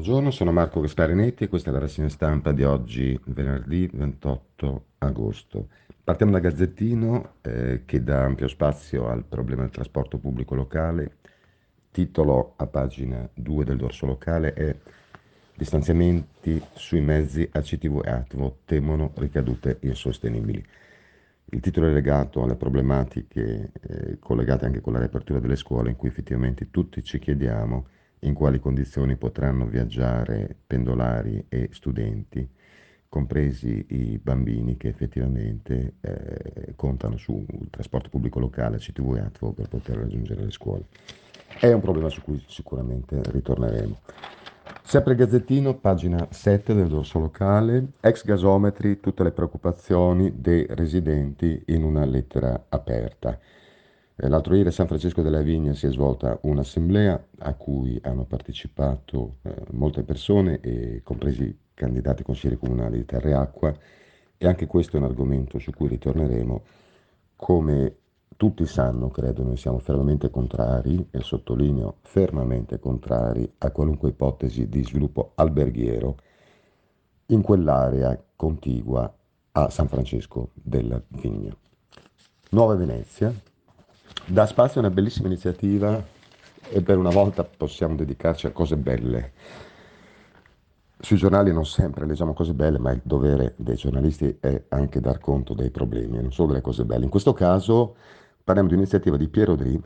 Buongiorno, sono Marco Gasparinetti e questa è la rassegna stampa di oggi, venerdì 28 agosto. Partiamo dal Gazzettino eh, che dà ampio spazio al problema del trasporto pubblico locale. Titolo a pagina 2 del dorso locale è Distanziamenti sui mezzi ACTV e ATVO temono ricadute insostenibili. Il titolo è legato alle problematiche eh, collegate anche con la riapertura delle scuole in cui effettivamente tutti ci chiediamo in quali condizioni potranno viaggiare pendolari e studenti, compresi i bambini che effettivamente eh, contano sul trasporto pubblico locale, CTV e ATVO per poter raggiungere le scuole. È un problema su cui sicuramente ritorneremo. Sempre il Gazzettino, pagina 7 del dorso locale, ex gasometri, tutte le preoccupazioni dei residenti in una lettera aperta. Eh, l'altro ieri a San Francesco della Vigna si è svolta un'assemblea a cui hanno partecipato eh, molte persone, compresi candidati consiglieri comunali di Terre Acqua, e anche questo è un argomento su cui ritorneremo. Come tutti sanno, credo, noi siamo fermamente contrari, e sottolineo fermamente contrari, a qualunque ipotesi di sviluppo alberghiero in quell'area contigua a San Francesco della Vigna. Nuova Venezia, dà spazio a una bellissima iniziativa e per una volta possiamo dedicarci a cose belle. Sui giornali non sempre leggiamo cose belle, ma il dovere dei giornalisti è anche dar conto dei problemi, non solo delle cose belle. In questo caso parliamo di un'iniziativa di Piero Dri,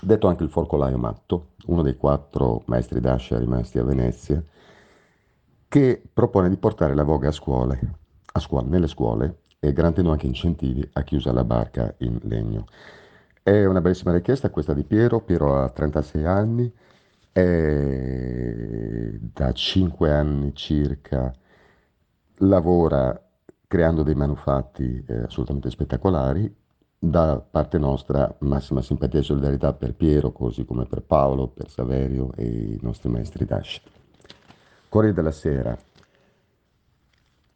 detto anche il forcolaio matto, uno dei quattro maestri d'ascia rimasti a Venezia, che propone di portare la voga a scuole, a scuole nelle scuole e garantendo anche incentivi a chi usa la barca in legno. È una bellissima richiesta questa di Piero, Piero ha 36 anni, da 5 anni circa lavora creando dei manufatti eh, assolutamente spettacolari. Da parte nostra massima simpatia e solidarietà per Piero, così come per Paolo, per Saverio e i nostri maestri d'ascia. Corriere della Sera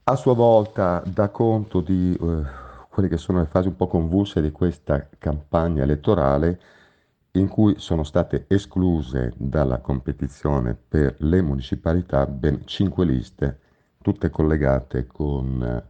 a sua volta dà conto di... Eh, quelle che sono le fasi un po' convulse di questa campagna elettorale in cui sono state escluse dalla competizione per le municipalità ben cinque liste, tutte collegate con eh,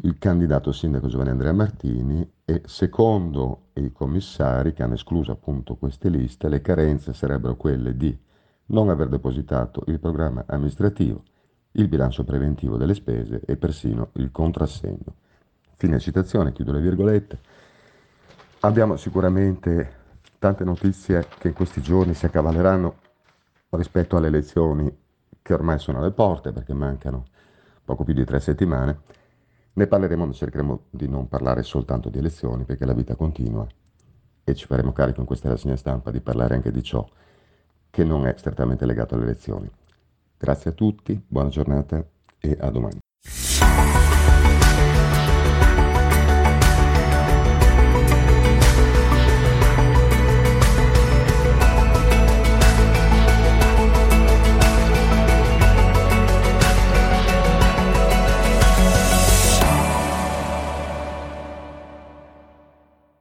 il candidato sindaco Giovanni Andrea Martini e secondo i commissari che hanno escluso appunto queste liste, le carenze sarebbero quelle di non aver depositato il programma amministrativo, il bilancio preventivo delle spese e persino il contrassegno. Fine citazione, chiudo le virgolette. Abbiamo sicuramente tante notizie che in questi giorni si accavalleranno rispetto alle elezioni che ormai sono alle porte perché mancano poco più di tre settimane. Ne parleremo, ma cercheremo di non parlare soltanto di elezioni perché la vita continua e ci faremo carico in questa rassegna stampa di parlare anche di ciò che non è strettamente legato alle elezioni. Grazie a tutti, buona giornata e a domani.